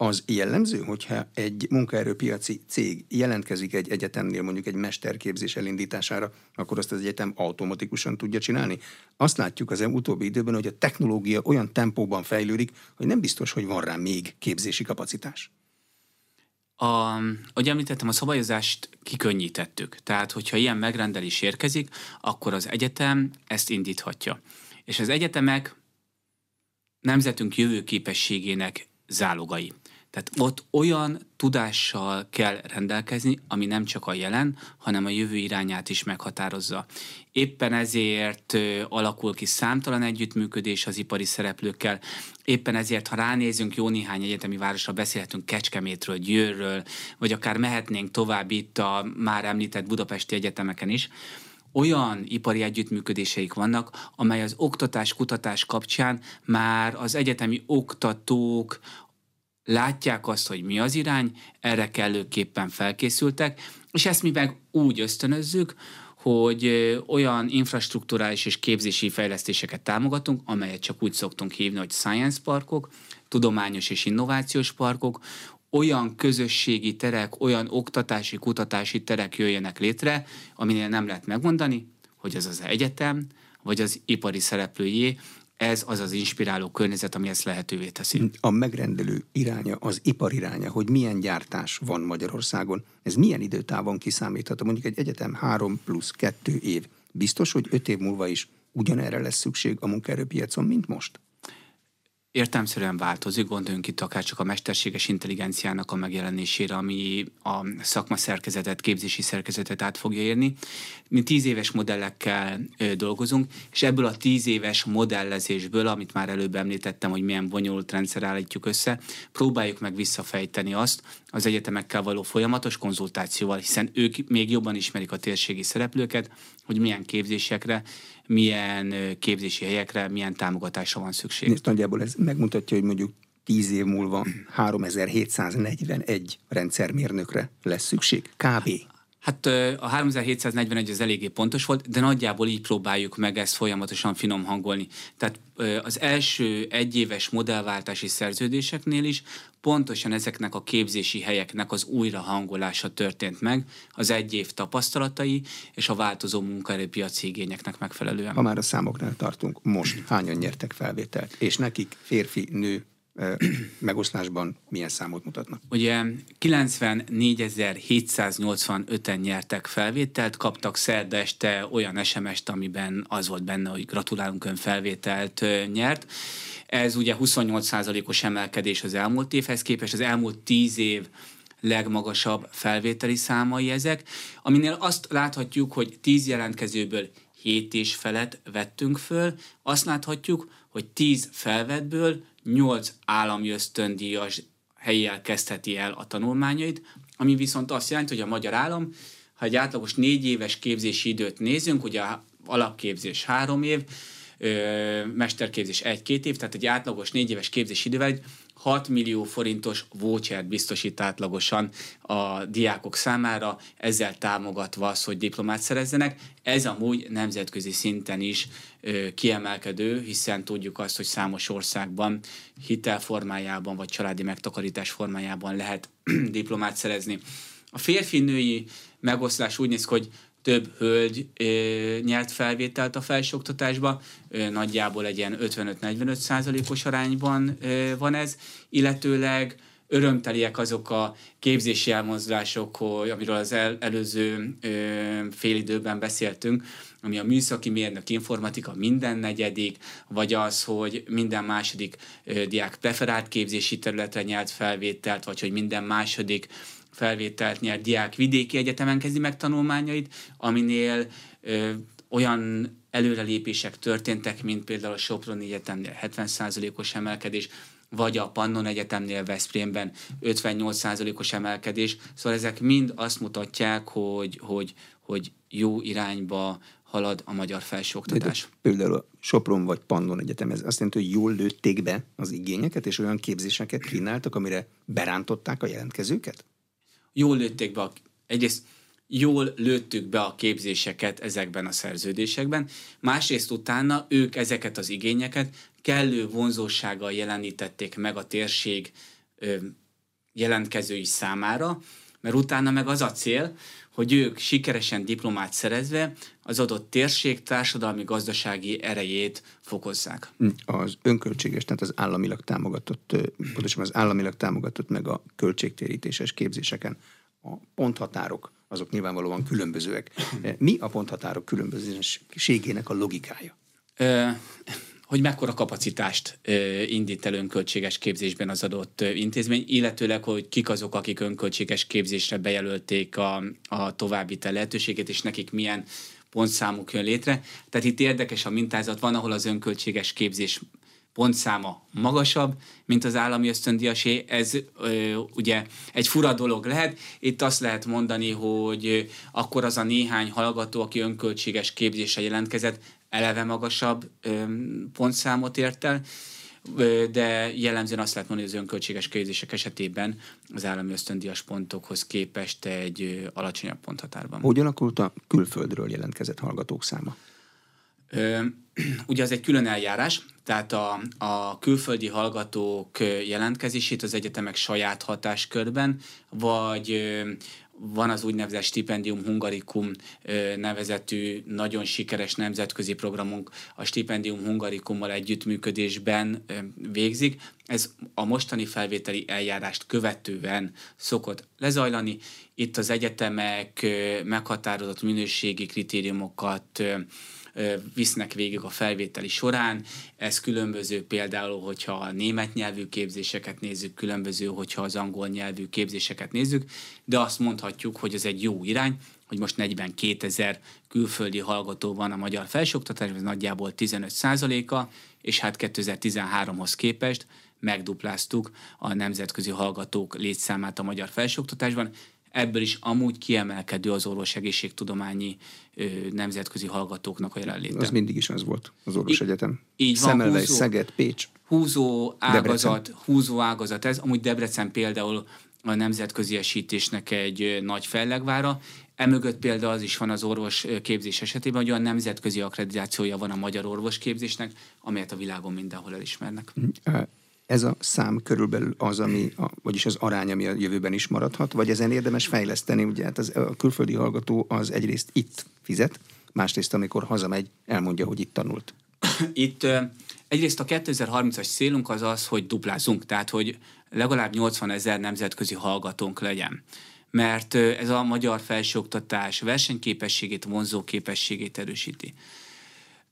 Az jellemző, hogyha egy munkaerőpiaci cég jelentkezik egy egyetemnél mondjuk egy mesterképzés elindítására, akkor azt az egyetem automatikusan tudja csinálni. Azt látjuk az utóbbi időben, hogy a technológia olyan tempóban fejlődik, hogy nem biztos, hogy van rá még képzési kapacitás. A, ahogy említettem, a szabályozást kikönnyítettük. Tehát, hogyha ilyen megrendelés érkezik, akkor az egyetem ezt indíthatja. És az egyetemek nemzetünk jövőképességének zálogai. Tehát ott olyan tudással kell rendelkezni, ami nem csak a jelen, hanem a jövő irányát is meghatározza. Éppen ezért alakul ki számtalan együttműködés az ipari szereplőkkel, éppen ezért, ha ránézünk jó néhány egyetemi városra, beszélhetünk Kecskemétről, Győrről, vagy akár mehetnénk tovább itt a már említett budapesti egyetemeken is, olyan ipari együttműködéseik vannak, amely az oktatás-kutatás kapcsán már az egyetemi oktatók látják azt, hogy mi az irány, erre kellőképpen felkészültek, és ezt mi meg úgy ösztönözzük, hogy olyan infrastruktúrális és képzési fejlesztéseket támogatunk, amelyet csak úgy szoktunk hívni, hogy science parkok, tudományos és innovációs parkok, olyan közösségi terek, olyan oktatási, kutatási terek jöjjenek létre, aminél nem lehet megmondani, hogy ez az egyetem, vagy az ipari szereplőjé, ez az az inspiráló környezet, ami ezt lehetővé teszi. A megrendelő iránya, az ipar iránya, hogy milyen gyártás van Magyarországon, ez milyen időtávon kiszámítható? Mondjuk egy egyetem három plusz kettő év. Biztos, hogy öt év múlva is ugyanerre lesz szükség a munkaerőpiacon, mint most? Értelmszerűen változik, gondoljunk itt akár csak a mesterséges intelligenciának a megjelenésére, ami a szakma szerkezetet, képzési szerkezetet át fogja érni. Mi tíz éves modellekkel dolgozunk, és ebből a tíz éves modellezésből, amit már előbb említettem, hogy milyen bonyolult rendszer állítjuk össze, próbáljuk meg visszafejteni azt az egyetemekkel való folyamatos konzultációval, hiszen ők még jobban ismerik a térségi szereplőket, hogy milyen képzésekre, milyen képzési helyekre, milyen támogatásra van szükség. Nézd, nagyjából ez megmutatja, hogy mondjuk 10 év múlva 3741 rendszermérnökre lesz szükség. Kb. Hát a 3741 az eléggé pontos volt, de nagyjából így próbáljuk meg ezt folyamatosan finom hangolni. Tehát az első egyéves modellváltási szerződéseknél is pontosan ezeknek a képzési helyeknek az újrahangolása történt meg, az egy év tapasztalatai és a változó munkaerőpiaci igényeknek megfelelően. Ha már a számoknál tartunk, most hányan nyertek felvételt, és nekik férfi, nő, megoszlásban milyen számot mutatnak? Ugye 94.785-en nyertek felvételt, kaptak szerda este olyan SMS-t, amiben az volt benne, hogy gratulálunk ön felvételt nyert. Ez ugye 28%-os emelkedés az elmúlt évhez képest, az elmúlt 10 év legmagasabb felvételi számai ezek, aminél azt láthatjuk, hogy 10 jelentkezőből 7 és felett vettünk föl, azt láthatjuk, hogy 10 felvetből 8 állami ösztöndíjas helyjel kezdheti el a tanulmányait, ami viszont azt jelenti, hogy a magyar állam, ha egy átlagos négy éves képzési időt nézünk, ugye alapképzés három év, mesterképzés egy-két év, tehát egy átlagos négy éves képzési idővel 6 millió forintos vouchert biztosít átlagosan a diákok számára, ezzel támogatva az, hogy diplomát szerezzenek. Ez amúgy nemzetközi szinten is ö, kiemelkedő, hiszen tudjuk azt, hogy számos országban hitel formájában vagy családi megtakarítás formájában lehet diplomát szerezni. A férfi-női megoszlás úgy néz ki, hogy több hölgy ö, nyert felvételt a felsőoktatásba, ö, nagyjából egy ilyen 55-45 százalékos arányban ö, van ez, illetőleg örömteliek azok a képzési elmozdulások, hogy, amiről az el, előző ö, fél időben beszéltünk, ami a műszaki mérnök informatika minden negyedik, vagy az, hogy minden második ö, diák preferált képzési területre nyert felvételt, vagy hogy minden második felvételt nyert diák vidéki egyetemen kezdi meg tanulmányait, aminél ö, olyan előrelépések történtek, mint például a Soproni Egyetemnél 70%-os emelkedés, vagy a Pannon Egyetemnél Veszprémben 58%-os emelkedés. Szóval ezek mind azt mutatják, hogy, hogy, hogy jó irányba halad a magyar felsőoktatás. Például a Sopron vagy Pannon Egyetem, ez azt jelenti, hogy jól lőtték be az igényeket, és olyan képzéseket kínáltak, amire berántották a jelentkezőket? Jól lőtték be a, egyrészt jól lőttük be a képzéseket ezekben a szerződésekben, másrészt utána ők ezeket az igényeket kellő vonzósággal jelenítették meg a térség ö, jelentkezői számára, mert utána meg az a cél, hogy ők sikeresen diplomát szerezve az adott térség társadalmi gazdasági erejét fokozzák. Az önköltséges, tehát az államilag támogatott, pontosan az államilag támogatott meg a költségtérítéses képzéseken a ponthatárok, azok nyilvánvalóan különbözőek. Mi a ponthatárok különbözőségének a logikája? Hogy mekkora kapacitást indít el önköltséges képzésben az adott intézmény, illetőleg, hogy kik azok, akik önköltséges képzésre bejelölték a, a további lehetőségét, és nekik milyen pontszámuk jön létre. Tehát itt érdekes a mintázat, van, ahol az önköltséges képzés pontszáma magasabb, mint az állami ösztöndíjasé. Ez ö, ugye egy fura dolog lehet. Itt azt lehet mondani, hogy akkor az a néhány hallgató, aki önköltséges képzésre jelentkezett, eleve magasabb ö, pontszámot ért el, de jellemzően azt lehet mondani, hogy az önköltséges képzések esetében az állami ösztöndíjas pontokhoz képest egy alacsonyabb ponthatárban. Hogy alakult a külföldről jelentkezett hallgatók száma? Ugye az egy külön eljárás, tehát a, a külföldi hallgatók jelentkezését az egyetemek saját hatáskörben, vagy van az úgynevezett Stipendium Hungarikum nevezetű nagyon sikeres nemzetközi programunk, a Stipendium Hungarikummal együttműködésben végzik. Ez a mostani felvételi eljárást követően szokott lezajlani. Itt az egyetemek meghatározott minőségi kritériumokat visznek végig a felvételi során. Ez különböző például, hogyha a német nyelvű képzéseket nézzük, különböző, hogyha az angol nyelvű képzéseket nézzük, de azt mondhatjuk, hogy ez egy jó irány, hogy most 42 ezer külföldi hallgató van a magyar felsőoktatásban, ez nagyjából 15 százaléka, és hát 2013-hoz képest megdupláztuk a nemzetközi hallgatók létszámát a magyar felsőoktatásban, Ebből is amúgy kiemelkedő az orvos egészségtudományi ö, nemzetközi hallgatóknak a jelenléte. Az mindig is az volt, az orvos I, egyetem. Így van, Szemelvej, Szeged, Pécs. Húzó ágazat, Debrecen. húzó ágazat ez. Amúgy Debrecen például a nemzetközi esítésnek egy nagy fellegvára. Emögött például az is van az orvos képzés esetében, hogy olyan nemzetközi akkreditációja van a magyar orvosképzésnek, amelyet a világon mindenhol elismernek. Ez a szám körülbelül az, ami, a, vagyis az arány, ami a jövőben is maradhat, vagy ezen érdemes fejleszteni, ugye hát az, a külföldi hallgató az egyrészt itt fizet, másrészt amikor hazamegy, elmondja, hogy itt tanult. Itt egyrészt a 2030-as célunk az az, hogy duplázunk, tehát hogy legalább 80 ezer nemzetközi hallgatónk legyen mert ez a magyar felsőoktatás versenyképességét, vonzóképességét erősíti.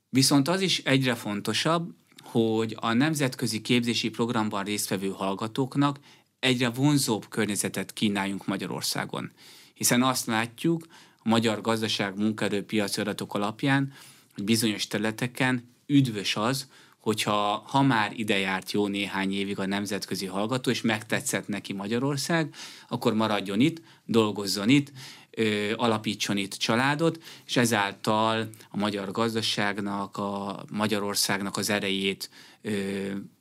Viszont az is egyre fontosabb, hogy a nemzetközi képzési programban résztvevő hallgatóknak egyre vonzóbb környezetet kínáljunk Magyarországon. Hiszen azt látjuk a magyar gazdaság munkaerőpiaci adatok alapján, hogy bizonyos területeken üdvös az, hogyha ha már ide járt jó néhány évig a nemzetközi hallgató, és megtetszett neki Magyarország, akkor maradjon itt, dolgozzon itt, alapítson itt családot, és ezáltal a magyar gazdaságnak, a Magyarországnak az erejét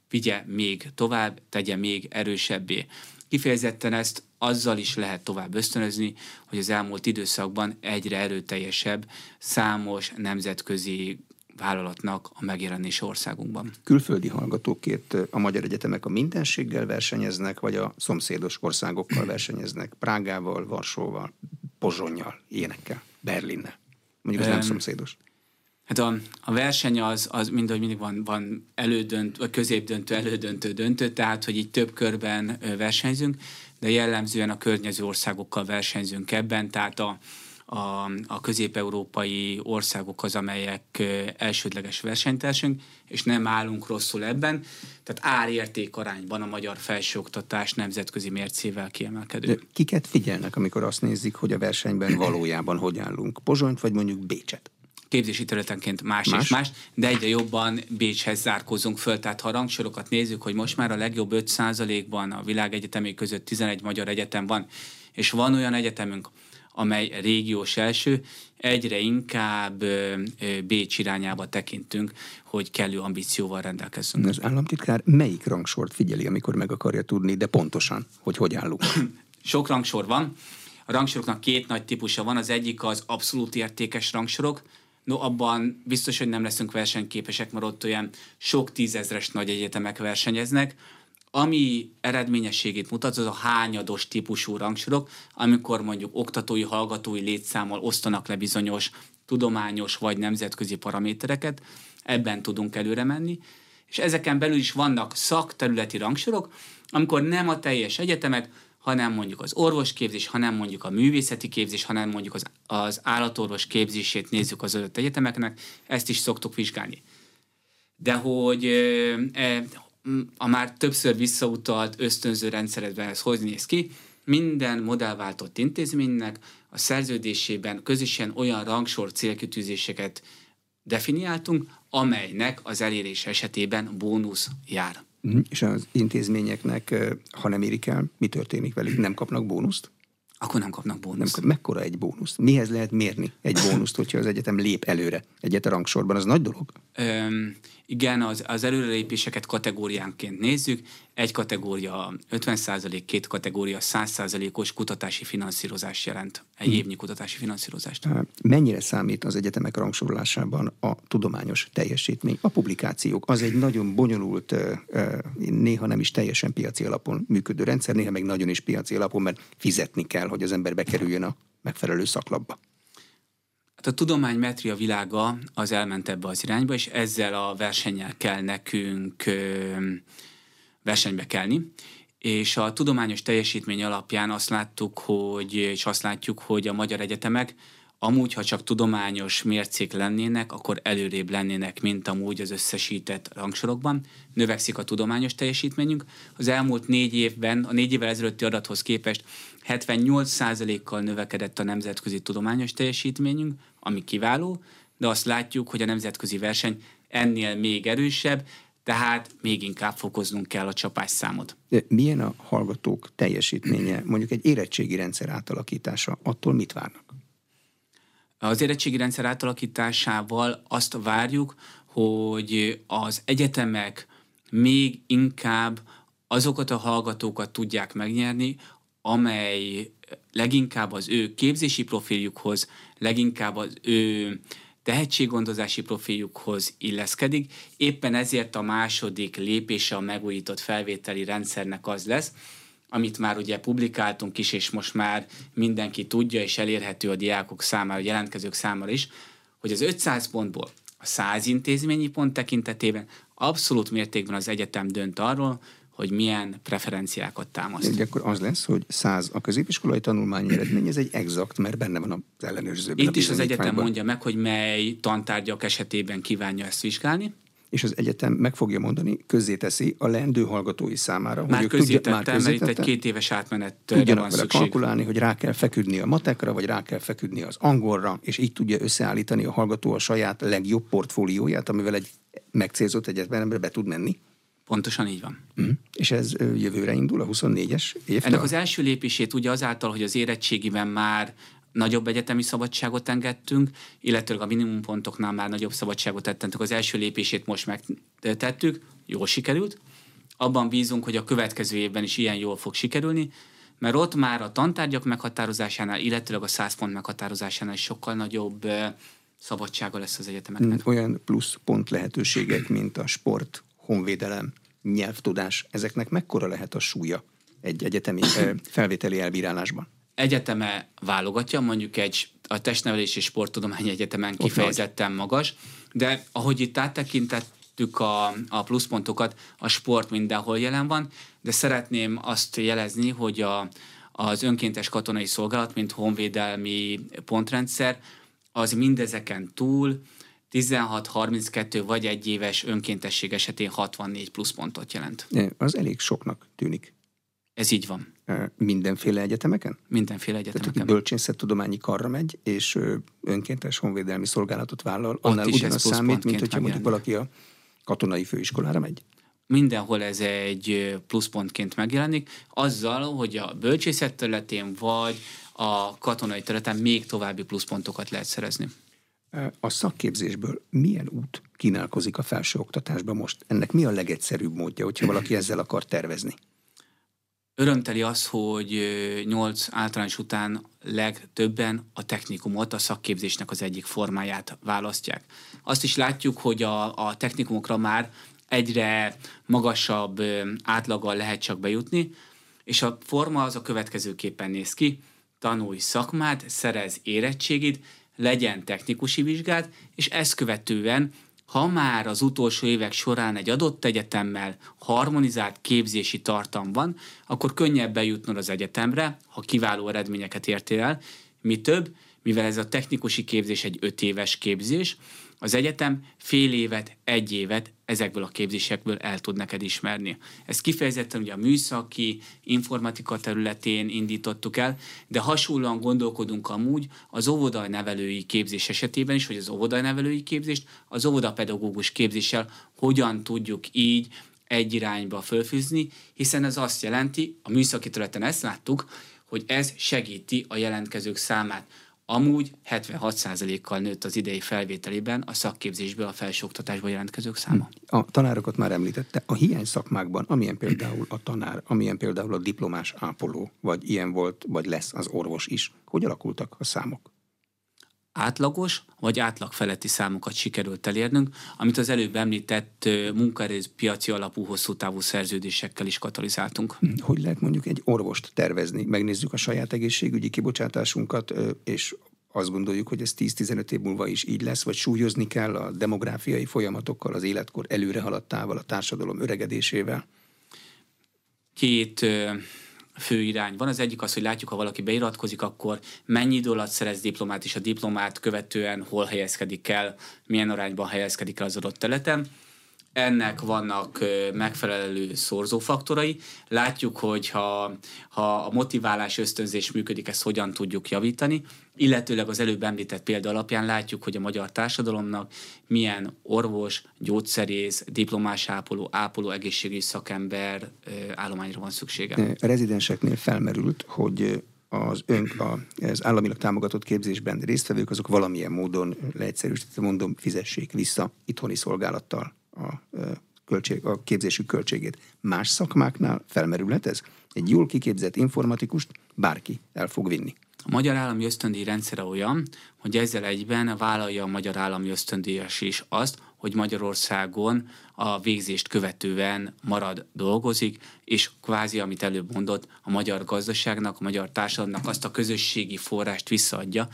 vigye még tovább, tegye még erősebbé. Kifejezetten ezt azzal is lehet tovább ösztönözni, hogy az elmúlt időszakban egyre erőteljesebb számos nemzetközi vállalatnak a megjelenése országunkban. Külföldi hallgatókért a magyar egyetemek a mindenséggel versenyeznek, vagy a szomszédos országokkal versenyeznek? Prágával, Varsóval, Pozsonyjal, ilyenekkel, Berlinnel. Mondjuk ez um, nem szomszédos. Hát a, a verseny az, az mind, hogy mindig van, van elődönt, vagy középdöntő, elődöntő, döntő, tehát hogy így több körben versenyzünk, de jellemzően a környező országokkal versenyzünk ebben, tehát a, a, a közép-európai országok az, amelyek elsődleges versenytársunk, és nem állunk rosszul ebben. Tehát árérték arányban a magyar felsőoktatás nemzetközi mércével kiemelkedő. De kiket figyelnek, amikor azt nézik, hogy a versenyben valójában hogy állunk? Pozsonyt vagy mondjuk Bécset? képzési területenként más, más és más, de egyre jobban Bécshez zárkózunk föl. Tehát ha a rangsorokat nézzük, hogy most már a legjobb 5%-ban a világegyetemé között 11 magyar egyetem van, és van olyan egyetemünk, amely régiós első, egyre inkább Bécs irányába tekintünk, hogy kellő ambícióval rendelkezzünk. Az államtitkár melyik rangsort figyeli, amikor meg akarja tudni, de pontosan, hogy hogy állunk? Sok rangsor van. A rangsoroknak két nagy típusa van. Az egyik az abszolút értékes rangsorok, No, abban biztos, hogy nem leszünk versenyképesek, mert ott olyan sok tízezres nagy egyetemek versenyeznek. Ami eredményességét mutat, az a hányados típusú rangsorok, amikor mondjuk oktatói, hallgatói létszámmal osztanak le bizonyos tudományos vagy nemzetközi paramétereket, ebben tudunk előre menni, és ezeken belül is vannak szakterületi rangsorok, amikor nem a teljes egyetemet, hanem mondjuk az orvosképzés, hanem mondjuk a művészeti képzés, hanem mondjuk az, az állatorvos képzését nézzük az adott egyetemeknek, ezt is szoktuk vizsgálni. De hogy e, a már többször visszautalt ösztönző rendszeredben ez hogy néz ki, minden modellváltott intézménynek a szerződésében közösen olyan rangsor célkitűzéseket definiáltunk, amelynek az elérés esetében bónusz jár. Mhm. És az intézményeknek, ha nem érik el, mi történik velük? Nem kapnak bónuszt? Akkor nem kapnak bónuszt. Nem, mekkora egy bónusz? Mihez lehet mérni egy bónuszt, hogyha az egyetem lép előre egyet a rangsorban? Az nagy dolog? Öm, igen, az, az előrelépéseket kategóriánként nézzük. Egy kategória 50%, két kategória 100%-os kutatási finanszírozást jelent. Egy hmm. évnyi kutatási finanszírozást. Mennyire számít az egyetemek rangsorolásában a tudományos teljesítmény? A publikációk az egy nagyon bonyolult, néha nem is teljesen piaci alapon működő rendszer, néha meg nagyon is piaci alapon, mert fizetni kell, hogy az ember bekerüljön a megfelelő szaklapba. Hát a tudománymetria világa az elment ebbe az irányba, és ezzel a versennyel kell nekünk versenybe kelni. És a tudományos teljesítmény alapján azt láttuk, hogy, és azt látjuk, hogy a magyar egyetemek amúgy, ha csak tudományos mércék lennének, akkor előrébb lennének, mint amúgy az összesített rangsorokban. Növekszik a tudományos teljesítményünk. Az elmúlt négy évben, a négy évvel ezelőtti adathoz képest 78%-kal növekedett a nemzetközi tudományos teljesítményünk, ami kiváló, de azt látjuk, hogy a nemzetközi verseny ennél még erősebb, tehát még inkább fokoznunk kell a csapásszámot. De milyen a hallgatók teljesítménye, mondjuk egy érettségi rendszer átalakítása, attól mit várnak? Az érettségi rendszer átalakításával azt várjuk, hogy az egyetemek még inkább azokat a hallgatókat tudják megnyerni, amely leginkább az ő képzési profiljukhoz, leginkább az ő tehetséggondozási profiljukhoz illeszkedik. Éppen ezért a második lépése a megújított felvételi rendszernek az lesz, amit már ugye publikáltunk is, és most már mindenki tudja, és elérhető a diákok számára, a jelentkezők számára is, hogy az 500 pontból a 100 intézményi pont tekintetében abszolút mértékben az egyetem dönt arról, hogy milyen preferenciákat támaszt. De akkor az lesz, hogy 100 a középiskolai tanulmányi eredmény, ez egy exakt, mert benne van az ellenőrzőben. Itt is az egyetem mondja meg, hogy mely tantárgyak esetében kívánja ezt vizsgálni és az egyetem meg fogja mondani, közzéteszi a leendő hallgatói számára. Már hogy tudja, már mert itt egy két éves átmenet Tudjanak van vele szükség. kalkulálni, hogy rá kell feküdni a matekra, vagy rá kell feküdni az angolra, és így tudja összeállítani a hallgató a saját legjobb portfólióját, amivel egy megcélzott egyetemre be tud menni. Pontosan így van. Mm. És ez jövőre indul, a 24-es évtől? Ennek az első lépését ugye azáltal, hogy az érettségiben már nagyobb egyetemi szabadságot engedtünk, illetőleg a minimumpontoknál már nagyobb szabadságot tettünk. Az első lépését most megtettük, jól sikerült. Abban bízunk, hogy a következő évben is ilyen jól fog sikerülni, mert ott már a tantárgyak meghatározásánál, illetőleg a 100 pont meghatározásánál sokkal nagyobb szabadsága lesz az egyetemeknek. Olyan plusz pont lehetőségek, mint a sport, honvédelem, nyelvtudás, ezeknek mekkora lehet a súlya egy egyetemi felvételi elbírálásban? egyeteme válogatja, mondjuk egy a testnevelés és sporttudományi egyetemen kifejezetten magas, de ahogy itt áttekintettük a, a pluszpontokat, a sport mindenhol jelen van, de szeretném azt jelezni, hogy a, az önkéntes katonai szolgálat, mint honvédelmi pontrendszer, az mindezeken túl 16-32 vagy egy éves önkéntesség esetén 64 pluszpontot jelent. Az elég soknak tűnik. Ez így van. Mindenféle egyetemeken? Mindenféle egyetemeken. Tehát, aki bölcsészettudományi karra megy, és önkéntes honvédelmi szolgálatot vállal, annál ugyanaz számít, mint hogyha mondjuk valaki a katonai főiskolára megy? Mindenhol ez egy pluszpontként megjelenik, azzal, hogy a bölcsészet területén vagy a katonai területen még további pluszpontokat lehet szerezni. A szakképzésből milyen út kínálkozik a felsőoktatásban most? Ennek mi a legegyszerűbb módja, hogyha valaki ezzel akar tervezni? Örömteli az, hogy nyolc általános után legtöbben a technikumot, a szakképzésnek az egyik formáját választják. Azt is látjuk, hogy a, a technikumokra már egyre magasabb átlaggal lehet csak bejutni, és a forma az a következőképpen néz ki. Tanulj szakmát, szerez érettségit, legyen technikusi vizsgát, és ezt követően ha már az utolsó évek során egy adott egyetemmel harmonizált képzési tartam van, akkor könnyebb bejutnod az egyetemre, ha kiváló eredményeket értél el, mi több, mivel ez a technikusi képzés egy öt éves képzés, az egyetem fél évet, egy évet ezekből a képzésekből el tud neked ismerni. Ezt kifejezetten ugye a műszaki, informatika területén indítottuk el, de hasonlóan gondolkodunk amúgy az óvodai nevelői képzés esetében is, hogy az óvodai nevelői képzést az óvodapedagógus képzéssel hogyan tudjuk így egy irányba fölfűzni, hiszen ez azt jelenti, a műszaki területen ezt láttuk, hogy ez segíti a jelentkezők számát. Amúgy 76%-kal nőtt az idei felvételében a szakképzésből a felsőoktatásba jelentkezők száma. A tanárokat már említette. A hiány szakmákban, amilyen például a tanár, amilyen például a diplomás ápoló, vagy ilyen volt, vagy lesz az orvos is, hogy alakultak a számok? Átlagos vagy átlag feletti számokat sikerült elérnünk, amit az előbb említett munkaerőpiaci alapú hosszú távú szerződésekkel is katalizáltunk. Hm, hogy lehet mondjuk egy orvost tervezni? Megnézzük a saját egészségügyi kibocsátásunkat, és azt gondoljuk, hogy ez 10-15 év múlva is így lesz, vagy súlyozni kell a demográfiai folyamatokkal, az életkor előre haladtával, a társadalom öregedésével? Két fő irány van. Az egyik az, hogy látjuk, ha valaki beiratkozik, akkor mennyi idő alatt szerez diplomát, és a diplomát követően hol helyezkedik el, milyen arányban helyezkedik el az adott területen ennek vannak megfelelő szorzófaktorai. Látjuk, hogy ha, ha a motiválás ösztönzés működik, ezt hogyan tudjuk javítani, illetőleg az előbb említett példa alapján látjuk, hogy a magyar társadalomnak milyen orvos, gyógyszerész, diplomás ápoló, ápoló, egészségügyi szakember állományra van szüksége. A rezidenseknél felmerült, hogy az, ön, az államilag támogatott képzésben résztvevők, azok valamilyen módon leegyszerűsítve mondom, fizessék vissza itthoni szolgálattal a, költség, a képzésük költségét. Más szakmáknál felmerülhet ez? Egy jól kiképzett informatikust bárki el fog vinni. A magyar állami ösztöndíj rendszere olyan, hogy ezzel egyben vállalja a magyar állami ösztöndíjas is azt, hogy Magyarországon a végzést követően marad, dolgozik, és kvázi, amit előbb mondott, a magyar gazdaságnak, a magyar társadalomnak azt a közösségi forrást visszaadja,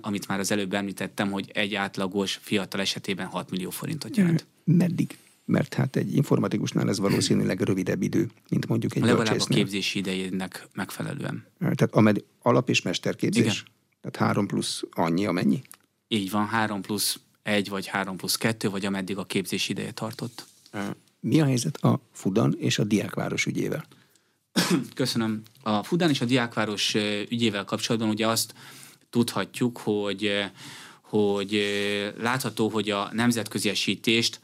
amit már az előbb említettem, hogy egy átlagos fiatal esetében 6 millió forintot jelent. Meddig? Mert hát egy informatikusnál ez valószínűleg rövidebb idő, mint mondjuk egy Legalább a képzési idejének megfelelően. Tehát amed alap- és mesterképzés? Igen. Tehát három plusz annyi, amennyi? Így van, három plusz egy vagy három plusz kettő, vagy ameddig a képzés ideje tartott. Mi a helyzet a Fudan és a Diákváros ügyével? Köszönöm. A Fudan és a Diákváros ügyével kapcsolatban ugye azt tudhatjuk, hogy, hogy látható, hogy a nemzetközi esítést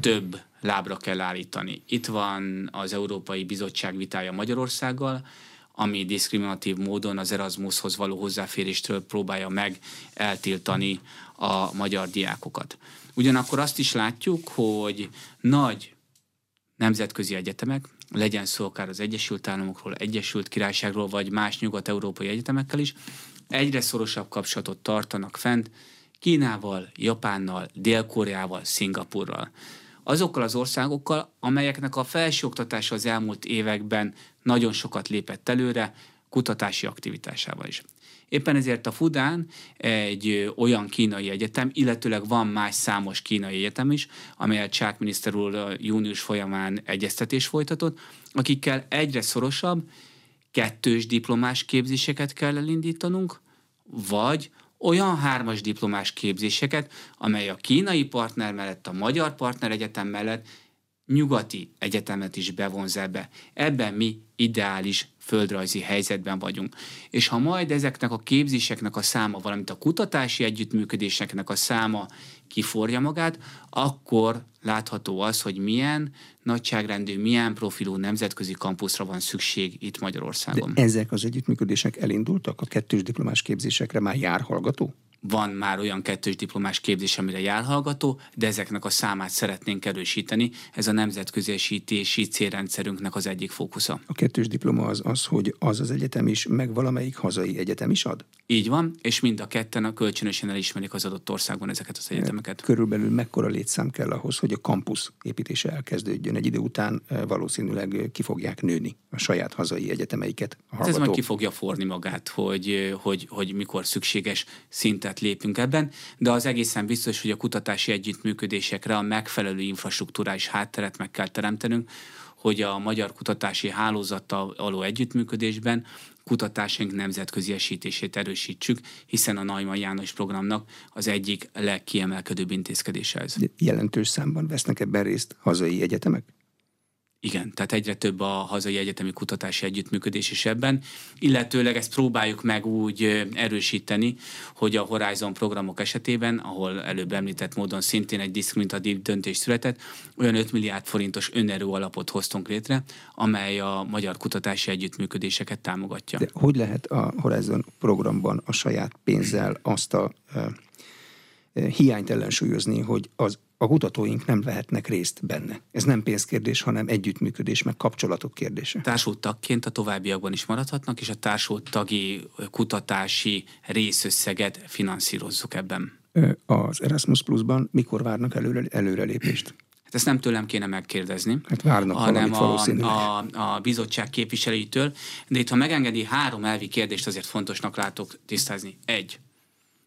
több lábra kell állítani. Itt van az Európai Bizottság vitája Magyarországgal, ami diszkriminatív módon az Erasmushoz való hozzáféréstől próbálja meg eltiltani a magyar diákokat. Ugyanakkor azt is látjuk, hogy nagy nemzetközi egyetemek, legyen szó akár az Egyesült Államokról, Egyesült Királyságról, vagy más nyugat-európai egyetemekkel is, egyre szorosabb kapcsolatot tartanak fent Kínával, Japánnal, Dél-Koreával, Szingapurral. Azokkal az országokkal, amelyeknek a felsőoktatása az elmúlt években nagyon sokat lépett előre, kutatási aktivitásával is. Éppen ezért a Fudán egy olyan kínai egyetem, illetőleg van más számos kínai egyetem is, amelyet Csák miniszter úr június folyamán egyeztetés folytatott, akikkel egyre szorosabb kettős diplomás képzéseket kell elindítanunk, vagy olyan hármas diplomás képzéseket, amely a kínai partner mellett, a magyar partner egyetem mellett nyugati egyetemet is bevonz ebbe. Ebben mi ideális földrajzi helyzetben vagyunk. És ha majd ezeknek a képzéseknek a száma, valamint a kutatási együttműködéseknek a száma kiforja magát, akkor látható az, hogy milyen nagyságrendű, milyen profilú nemzetközi kampuszra van szükség itt Magyarországon. De ezek az együttműködések elindultak? A kettős diplomás képzésekre már jár hallgató? Van már olyan kettős diplomás képzés, amire jár hallgató, de ezeknek a számát szeretnénk erősíteni. Ez a nemzetközésítési célrendszerünknek az egyik fókusza. A kettős diploma az az, hogy az az egyetem is, meg valamelyik hazai egyetem is ad? Így van, és mind a ketten a kölcsönösen elismerik az adott országban ezeket az egyetemeket. Körülbelül mekkora létszám kell ahhoz, hogy a kampusz építése elkezdődjön? Egy idő után eh, valószínűleg ki fogják nőni a saját hazai egyetemeiket. Ez majd ki fogja forni magát, hogy, hogy, hogy mikor szükséges szinte szintet lépünk ebben, de az egészen biztos, hogy a kutatási együttműködésekre a megfelelő infrastruktúrális hátteret meg kell teremtenünk, hogy a magyar kutatási hálózattal való együttműködésben kutatásaink nemzetközi esítését erősítsük, hiszen a Naima János programnak az egyik legkiemelkedőbb intézkedése ez. Jelentős számban vesznek ebben részt hazai egyetemek? Igen, tehát egyre több a hazai egyetemi kutatási együttműködés is ebben, illetőleg ezt próbáljuk meg úgy erősíteni, hogy a Horizon programok esetében, ahol előbb említett módon szintén egy diszkriminatív döntés született, olyan 5 milliárd forintos önerő alapot hoztunk létre, amely a magyar kutatási együttműködéseket támogatja. De hogy lehet a Horizon programban a saját pénzzel azt a hiányt ellensúlyozni, hogy az a kutatóink nem vehetnek részt benne. Ez nem pénzkérdés, hanem együttműködés, meg kapcsolatok kérdése. Társult tagként a továbbiakban is maradhatnak, és a társult tagi kutatási részösszeget finanszírozzuk ebben. Az Erasmus Plus-ban mikor várnak előre, előrelépést? Hát ezt nem tőlem kéne megkérdezni, hát várnak hanem a, a, a bizottság képviselőitől. De itt, ha megengedi, három elvi kérdést azért fontosnak látok tisztázni. Egy.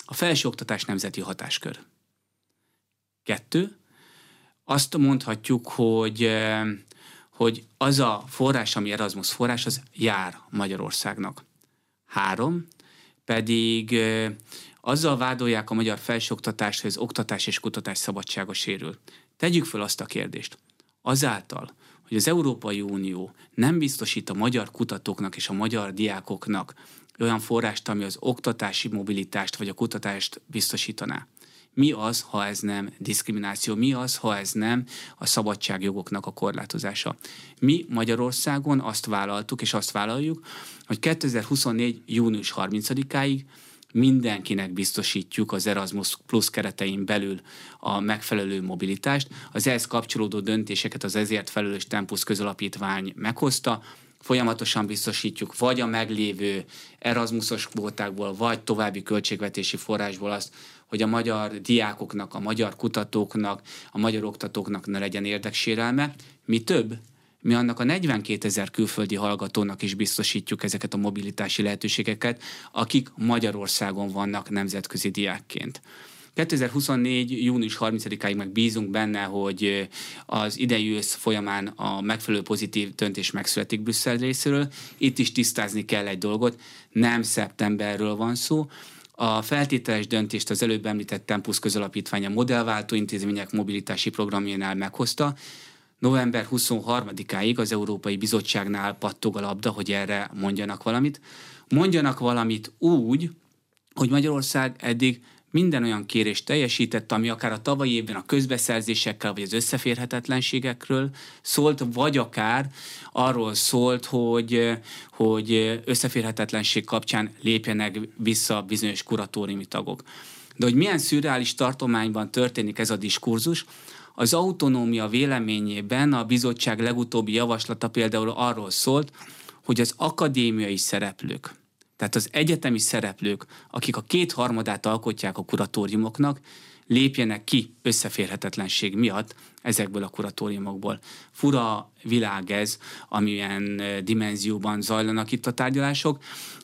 A felsőoktatás nemzeti hatáskör. Kettő, azt mondhatjuk, hogy, eh, hogy az a forrás, ami Erasmus forrás, az jár Magyarországnak. Három, pedig eh, azzal vádolják a magyar felsőoktatást, hogy az oktatás és kutatás szabadsága sérül. Tegyük föl azt a kérdést. Azáltal, hogy az Európai Unió nem biztosít a magyar kutatóknak és a magyar diákoknak olyan forrást, ami az oktatási mobilitást vagy a kutatást biztosítaná mi az, ha ez nem diszkrimináció? Mi az, ha ez nem a szabadságjogoknak a korlátozása? Mi Magyarországon azt vállaltuk, és azt vállaljuk, hogy 2024. június 30-áig mindenkinek biztosítjuk az Erasmus Plus keretein belül a megfelelő mobilitást. Az ehhez kapcsolódó döntéseket az ezért felelős Tempus közalapítvány meghozta, folyamatosan biztosítjuk vagy a meglévő Erasmusos kvótákból, vagy további költségvetési forrásból azt, hogy a magyar diákoknak, a magyar kutatóknak, a magyar oktatóknak ne legyen érdeksérelme. Mi több, mi annak a 42 ezer külföldi hallgatónak is biztosítjuk ezeket a mobilitási lehetőségeket, akik Magyarországon vannak nemzetközi diákként. 2024. június 30-áig meg bízunk benne, hogy az idei ősz folyamán a megfelelő pozitív döntés megszületik Brüsszel részéről. Itt is tisztázni kell egy dolgot, nem szeptemberről van szó, a feltételes döntést az előbb említett Tempus közalapítvány a modellváltó intézmények mobilitási programjánál meghozta. November 23-áig az Európai Bizottságnál pattog a labda, hogy erre mondjanak valamit. Mondjanak valamit úgy, hogy Magyarország eddig minden olyan kérést teljesített, ami akár a tavalyi évben a közbeszerzésekkel vagy az összeférhetetlenségekről szólt, vagy akár arról szólt, hogy, hogy összeférhetetlenség kapcsán lépjenek vissza bizonyos kuratóriumi tagok. De hogy milyen szürreális tartományban történik ez a diskurzus, az autonómia véleményében a bizottság legutóbbi javaslata például arról szólt, hogy az akadémiai szereplők, tehát az egyetemi szereplők, akik a kétharmadát alkotják a kuratóriumoknak, lépjenek ki összeférhetetlenség miatt ezekből a kuratóriumokból. Fura világ ez, amilyen dimenzióban zajlanak itt a tárgyalások,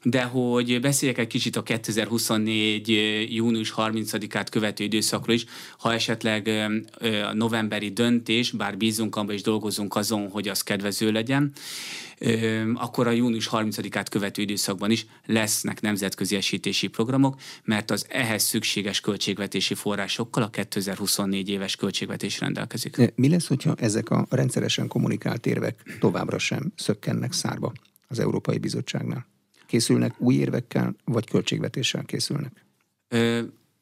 de hogy beszéljek egy kicsit a 2024. június 30-át követő időszakról is, ha esetleg a novemberi döntés, bár bízunk abban és dolgozunk azon, hogy az kedvező legyen, akkor a június 30-át követő időszakban is lesznek nemzetközi esítési programok, mert az ehhez szükséges költségvetési forrásokkal a 2024 éves költségvetés rendelkezik. Mi lesz, hogyha ezek a rendszeresen kommunikált érvek továbbra sem szökkennek szárba az Európai Bizottságnál? Készülnek új érvekkel, vagy költségvetéssel készülnek?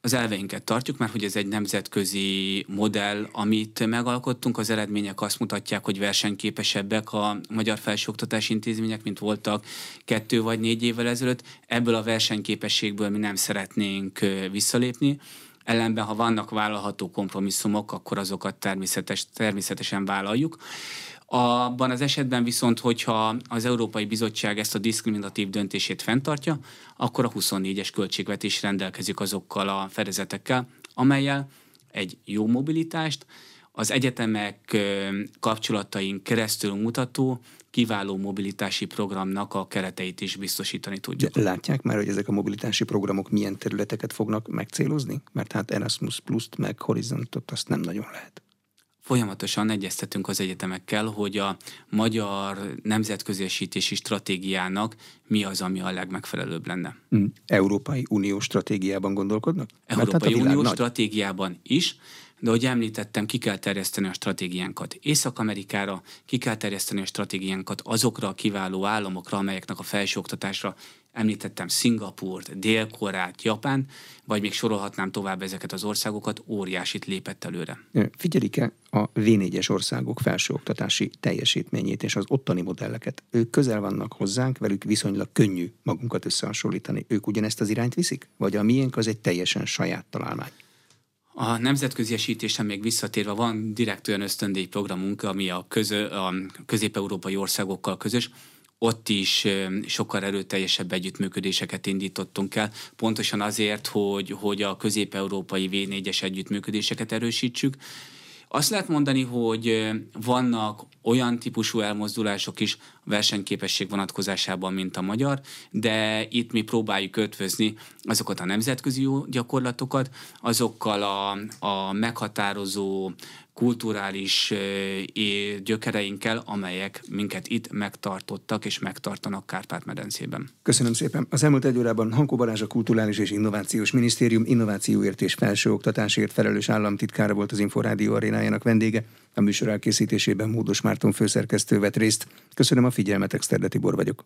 az elveinket tartjuk, mert hogy ez egy nemzetközi modell, amit megalkottunk, az eredmények azt mutatják, hogy versenyképesebbek a magyar felsőoktatási intézmények, mint voltak kettő vagy négy évvel ezelőtt. Ebből a versenyképességből mi nem szeretnénk visszalépni. Ellenben, ha vannak vállalható kompromisszumok, akkor azokat természetes, természetesen vállaljuk. Abban az esetben viszont, hogyha az Európai Bizottság ezt a diszkriminatív döntését fenntartja, akkor a 24-es költségvetés rendelkezik azokkal a fedezetekkel, amelyel egy jó mobilitást, az egyetemek kapcsolataink keresztül mutató kiváló mobilitási programnak a kereteit is biztosítani tudjuk. De látják már, hogy ezek a mobilitási programok milyen területeket fognak megcélozni? Mert hát Erasmus Plus-t meg Horizontot azt nem nagyon lehet Folyamatosan egyeztetünk az egyetemekkel, hogy a magyar nemzetközésítési stratégiának mi az, ami a legmegfelelőbb lenne. Hmm. Európai Unió stratégiában gondolkodnak? Európai hát Unió nagy. stratégiában is, de ahogy említettem, ki kell terjeszteni a stratégiánkat Észak-Amerikára, ki kell terjeszteni a stratégiánkat azokra a kiváló államokra, amelyeknek a felsőoktatásra említettem Szingapurt, Dél-Koreát, Japán, vagy még sorolhatnám tovább ezeket az országokat, óriásit lépett előre. Figyelik-e a V4-es országok felsőoktatási teljesítményét és az ottani modelleket? Ők közel vannak hozzánk, velük viszonylag könnyű magunkat összehasonlítani. Ők ugyanezt az irányt viszik? Vagy a miénk az egy teljesen saját találmány? A nemzetközi esítésen még visszatérve van direkt olyan ösztöndíj programunk, ami a, közö, a közép-európai országokkal közös, ott is sokkal erőteljesebb együttműködéseket indítottunk el, pontosan azért, hogy, hogy a közép-európai V4-es együttműködéseket erősítsük, azt lehet mondani, hogy vannak olyan típusú elmozdulások is versenyképesség vonatkozásában, mint a magyar, de itt mi próbáljuk ötvözni azokat a nemzetközi gyakorlatokat, azokkal a, a meghatározó kulturális gyökereinkkel, amelyek minket itt megtartottak és megtartanak Kárpát-medencében. Köszönöm szépen. Az elmúlt egy órában Hankó Balázs a Kulturális és Innovációs Minisztérium innovációért és felsőoktatásért felelős államtitkára volt az Inforádió arénájának vendége. A műsor elkészítésében Módos Márton főszerkesztő vett részt. Köszönöm a figyelmet, Exterde Tibor vagyok.